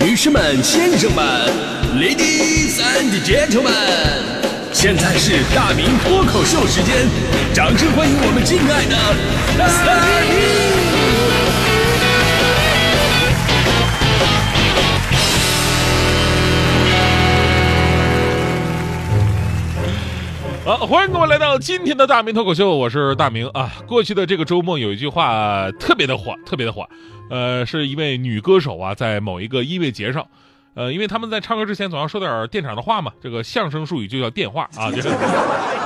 女士们、先生们，Ladies and Gentlemen，现在是大明脱口秀时间，掌声欢迎我们敬爱的大明！好，欢迎各位来到今天的大明脱口秀，我是大明啊。过去的这个周末有一句话特别的火，特别的火，呃，是一位女歌手啊，在某一个音乐节上。呃，因为他们在唱歌之前总要说点电场的话嘛，这个相声术语就叫电话啊。这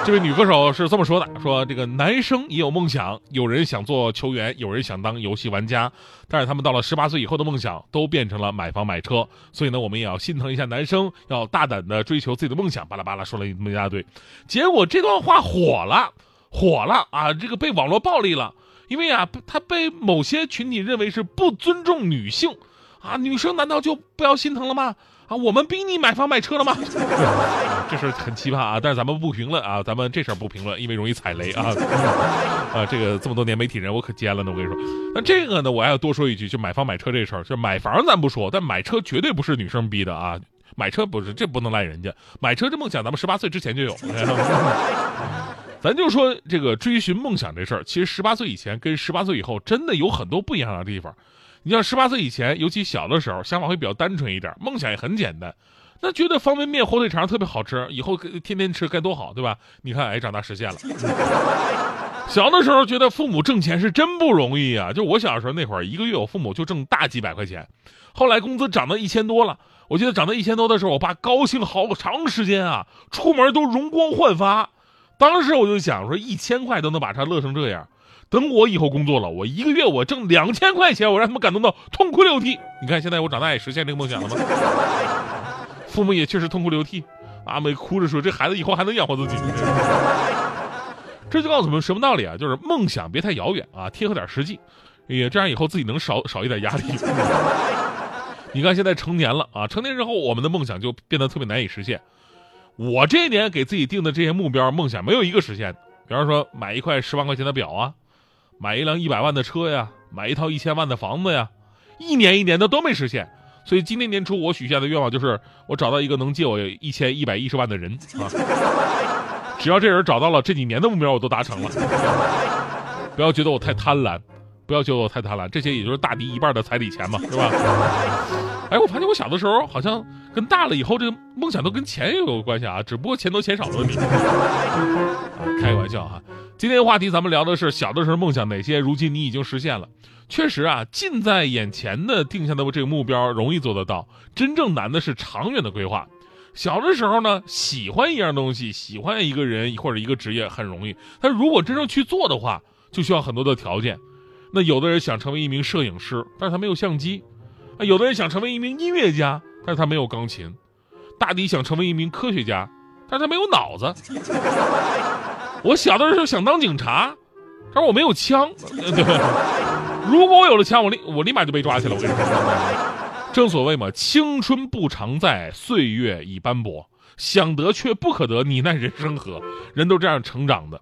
这位女歌手是这么说的：说这个男生也有梦想，有人想做球员，有人想当游戏玩家，但是他们到了十八岁以后的梦想都变成了买房买车。所以呢，我们也要心疼一下男生，要大胆的追求自己的梦想。巴拉巴拉说了一一大堆，结果这段话火了，火了啊！这个被网络暴力了，因为啊，他被某些群体认为是不尊重女性。啊，女生难道就不要心疼了吗？啊，我们逼你买房买车了吗？这事很奇葩啊！但是咱们不评论啊，咱们这事儿不评论，因为容易踩雷啊。啊，这个这么多年媒体人，我可尖了呢。我跟你说，那这个呢，我还要多说一句，就买房买车这事儿，就买房咱不说，但买车绝对不是女生逼的啊。买车不是，这不能赖人家。买车这梦想，咱们十八岁之前就有。咱就说这个追寻梦想这事儿，其实十八岁以前跟十八岁以后真的有很多不一样的地方。你像十八岁以前，尤其小的时候，想法会比较单纯一点，梦想也很简单，那觉得方便面、火腿肠特别好吃，以后天天吃该多好，对吧？你看，哎，长大实现了。小的时候觉得父母挣钱是真不容易啊，就我小的时候那会儿，一个月我父母就挣大几百块钱，后来工资涨到一千多了，我记得涨到一千多的时候，我爸高兴好长时间啊，出门都容光焕发。当时我就想说，一千块都能把他乐成这样。等我以后工作了，我一个月我挣两千块钱，我让他们感动到痛哭流涕。你看现在我长大也实现这个梦想了吗？父母也确实痛哭流涕，阿美哭着说：“这孩子以后还能养活自己。”这就告诉我们什么道理啊？就是梦想别太遥远啊，贴合点实际，也这样以后自己能少少一点压力。你看现在成年了啊，成年之后我们的梦想就变得特别难以实现。我这一年给自己定的这些目标梦想没有一个实现，比方说买一块十万块钱的表啊。买一辆一百万的车呀，买一套一千万的房子呀，一年一年的都没实现。所以今年年初我许下的愿望就是，我找到一个能借我一千一百一十万的人啊。只要这人找到了，这几年的目标我都达成了。不要觉得我太贪婪，不要觉得我太贪婪，这些也就是大迪一半的彩礼钱嘛，是吧？哎，我发现我小的时候好像跟大了以后，这个梦想都跟钱也有关系啊，只不过钱多钱少的问题。开个玩笑哈。今天的话题，咱们聊的是小的时候梦想哪些，如今你已经实现了。确实啊，近在眼前的定下的这个目标容易做得到，真正难的是长远的规划。小的时候呢，喜欢一样东西，喜欢一个人或者一个职业很容易，但如果真正去做的话，就需要很多的条件。那有的人想成为一名摄影师，但是他没有相机；啊，有的人想成为一名音乐家，但是他没有钢琴；大抵想成为一名科学家，但是他没有脑子。我小的时候想当警察，但是我没有枪。对，如果我有了枪，我立我立马就被抓起来。我跟你说，正所谓嘛，青春不常在，岁月已斑驳，想得却不可得，你奈人生何？人都这样成长的。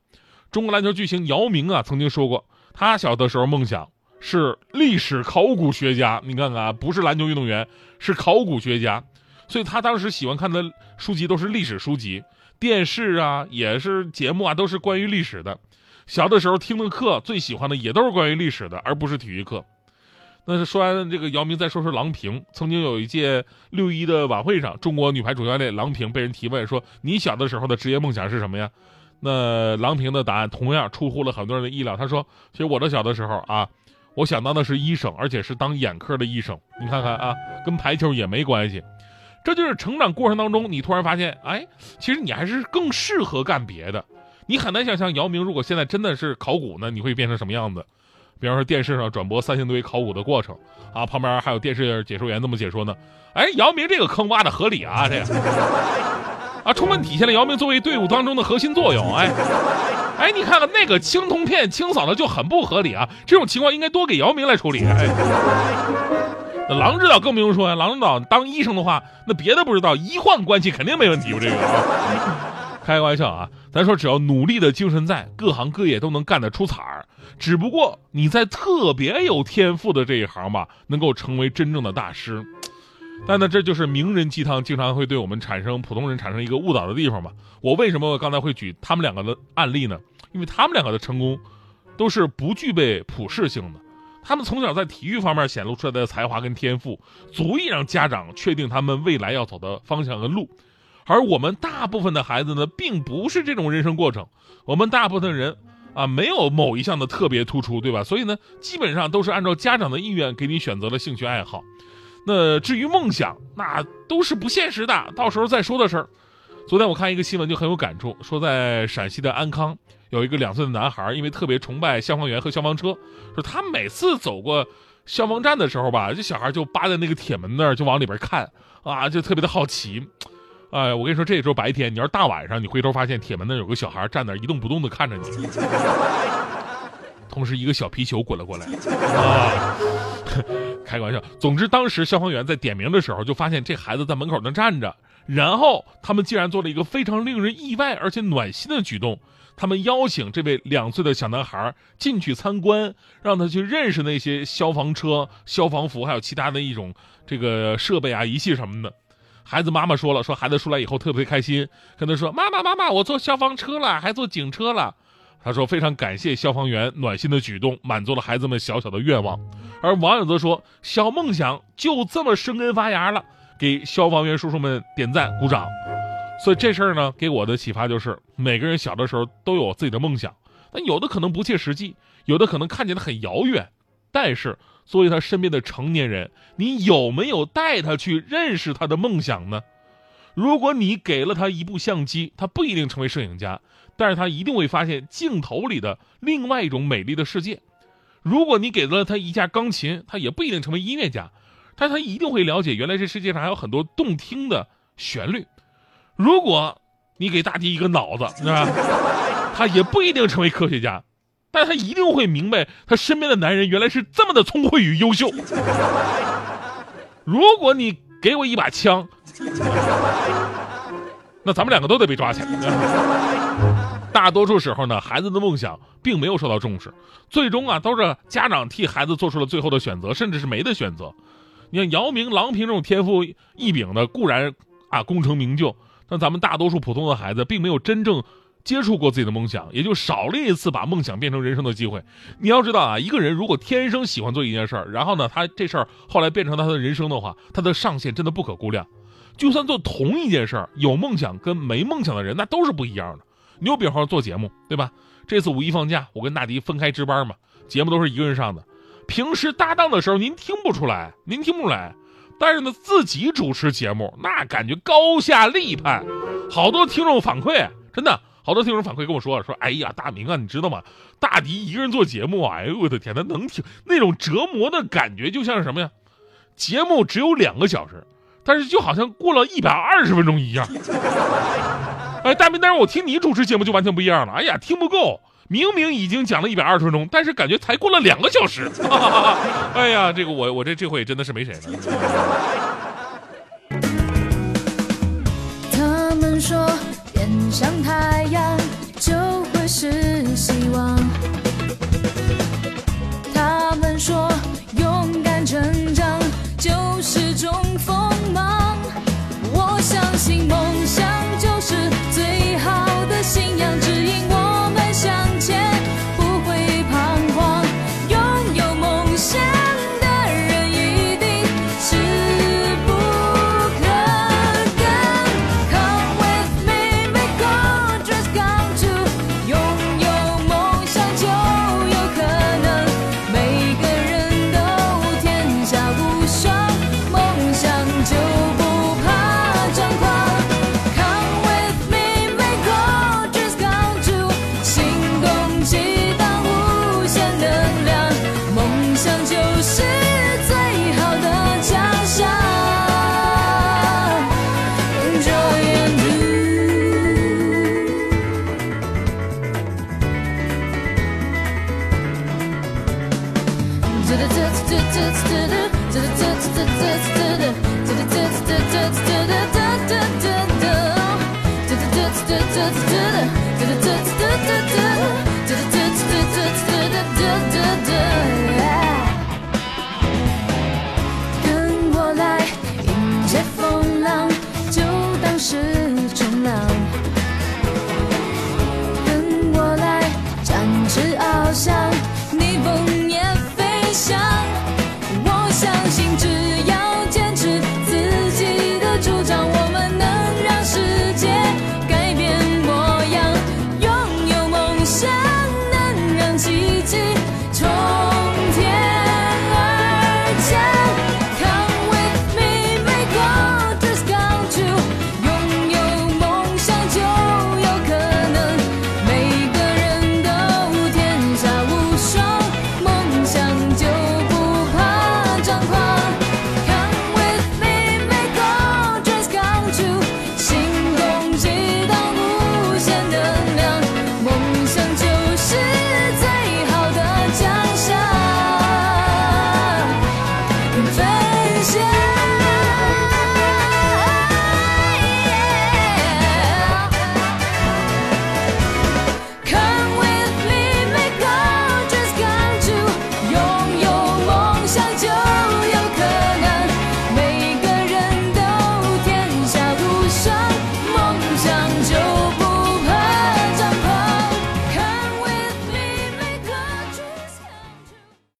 中国篮球巨星姚明啊，曾经说过，他小的时候梦想是历史考古学家。你看看啊，不是篮球运动员，是考古学家。所以他当时喜欢看的书籍都是历史书籍。电视啊，也是节目啊，都是关于历史的。小的时候听的课，最喜欢的也都是关于历史的，而不是体育课。那说完这个姚明，再说说郎平。曾经有一届六一的晚会上，中国女排主教练郎平被人提问说：“你小的时候的职业梦想是什么呀？”那郎平的答案同样出乎了很多人的意料。他说：“其实我的小的时候啊，我想当的是医生，而且是当眼科的医生。你看看啊，跟排球也没关系。”这就是成长过程当中，你突然发现，哎，其实你还是更适合干别的。你很难想象姚明如果现在真的是考古呢，你会变成什么样子？比方说电视上转播三星堆考古的过程啊，旁边还有电视解说员这么解说呢。哎，姚明这个坑挖的合理啊，这个啊，充分体现了姚明作为队伍当中的核心作用。哎，哎，你看看那个青铜片清扫的就很不合理啊，这种情况应该多给姚明来处理。哎。那狼指导更不用说呀，狼指导当医生的话，那别的不知道，医患关系肯定没问题。我这个啊，开个玩笑啊，咱说只要努力的精神在，各行各业都能干得出彩儿。只不过你在特别有天赋的这一行吧，能够成为真正的大师。但呢，这就是名人鸡汤经常会对我们产生普通人产生一个误导的地方吧。我为什么刚才会举他们两个的案例呢？因为他们两个的成功都是不具备普适性的。他们从小在体育方面显露出来的才华跟天赋，足以让家长确定他们未来要走的方向和路。而我们大部分的孩子呢，并不是这种人生过程。我们大部分人啊，没有某一项的特别突出，对吧？所以呢，基本上都是按照家长的意愿给你选择了兴趣爱好。那至于梦想，那都是不现实的，到时候再说的事儿。昨天我看一个新闻就很有感触，说在陕西的安康有一个两岁的男孩，因为特别崇拜消防员和消防车，说他每次走过消防站的时候吧，这小孩就扒在那个铁门那儿就往里边看啊，就特别的好奇。哎，我跟你说，这时候白天，你要是大晚上，你回头发现铁门那有个小孩站那一动不动的看着你，同时一个小皮球滚了过来啊。开玩笑，总之当时消防员在点名的时候，就发现这孩子在门口那站着，然后他们竟然做了一个非常令人意外而且暖心的举动，他们邀请这位两岁的小男孩进去参观，让他去认识那些消防车、消防服，还有其他的一种这个设备啊、仪器什么的。孩子妈妈说了，说孩子出来以后特别开心，跟他说：“妈妈，妈妈，我坐消防车了，还坐警车了。”他说非常感谢消防员暖心的举动，满足了孩子们小小的愿望。而网友则说：“小梦想就这么生根发芽了，给消防员叔叔们点赞鼓掌。”所以这事儿呢，给我的启发就是，每个人小的时候都有自己的梦想，但有的可能不切实际，有的可能看起来很遥远。但是作为他身边的成年人，你有没有带他去认识他的梦想呢？如果你给了他一部相机，他不一定成为摄影家，但是他一定会发现镜头里的另外一种美丽的世界。如果你给了他一架钢琴，他也不一定成为音乐家，但他一定会了解原来这世界上还有很多动听的旋律。如果你给大迪一个脑子，是吧？他也不一定成为科学家，但他一定会明白他身边的男人原来是这么的聪慧与优秀。如果你给我一把枪，那咱们两个都得被抓起来。大多数时候呢，孩子的梦想并没有受到重视，最终啊都是家长替孩子做出了最后的选择，甚至是没得选择。你像姚明、郎平这种天赋异禀的，固然啊功成名就，但咱们大多数普通的孩子并没有真正接触过自己的梦想，也就少了一次把梦想变成人生的机会。你要知道啊，一个人如果天生喜欢做一件事儿，然后呢他这事儿后来变成他的人生的话，他的上限真的不可估量。就算做同一件事儿，有梦想跟没梦想的人那都是不一样的。你就比方说做节目，对吧？这次五一放假，我跟大迪分开值班嘛，节目都是一个人上的。平时搭档的时候，您听不出来，您听不出来。但是呢，自己主持节目，那感觉高下立判。好多听众反馈，真的好多听众反馈跟我说说，哎呀，大明啊，你知道吗？大迪一个人做节目，哎呦我的天，他能听那种折磨的感觉，就像是什么呀？节目只有两个小时，但是就好像过了一百二十分钟一样。哎，大明，但是我听你主持节目就完全不一样了。哎呀，听不够，明明已经讲了一百二十分钟，但是感觉才过了两个小时。哎呀，这个我我这这回真的是没谁了。跟我来，迎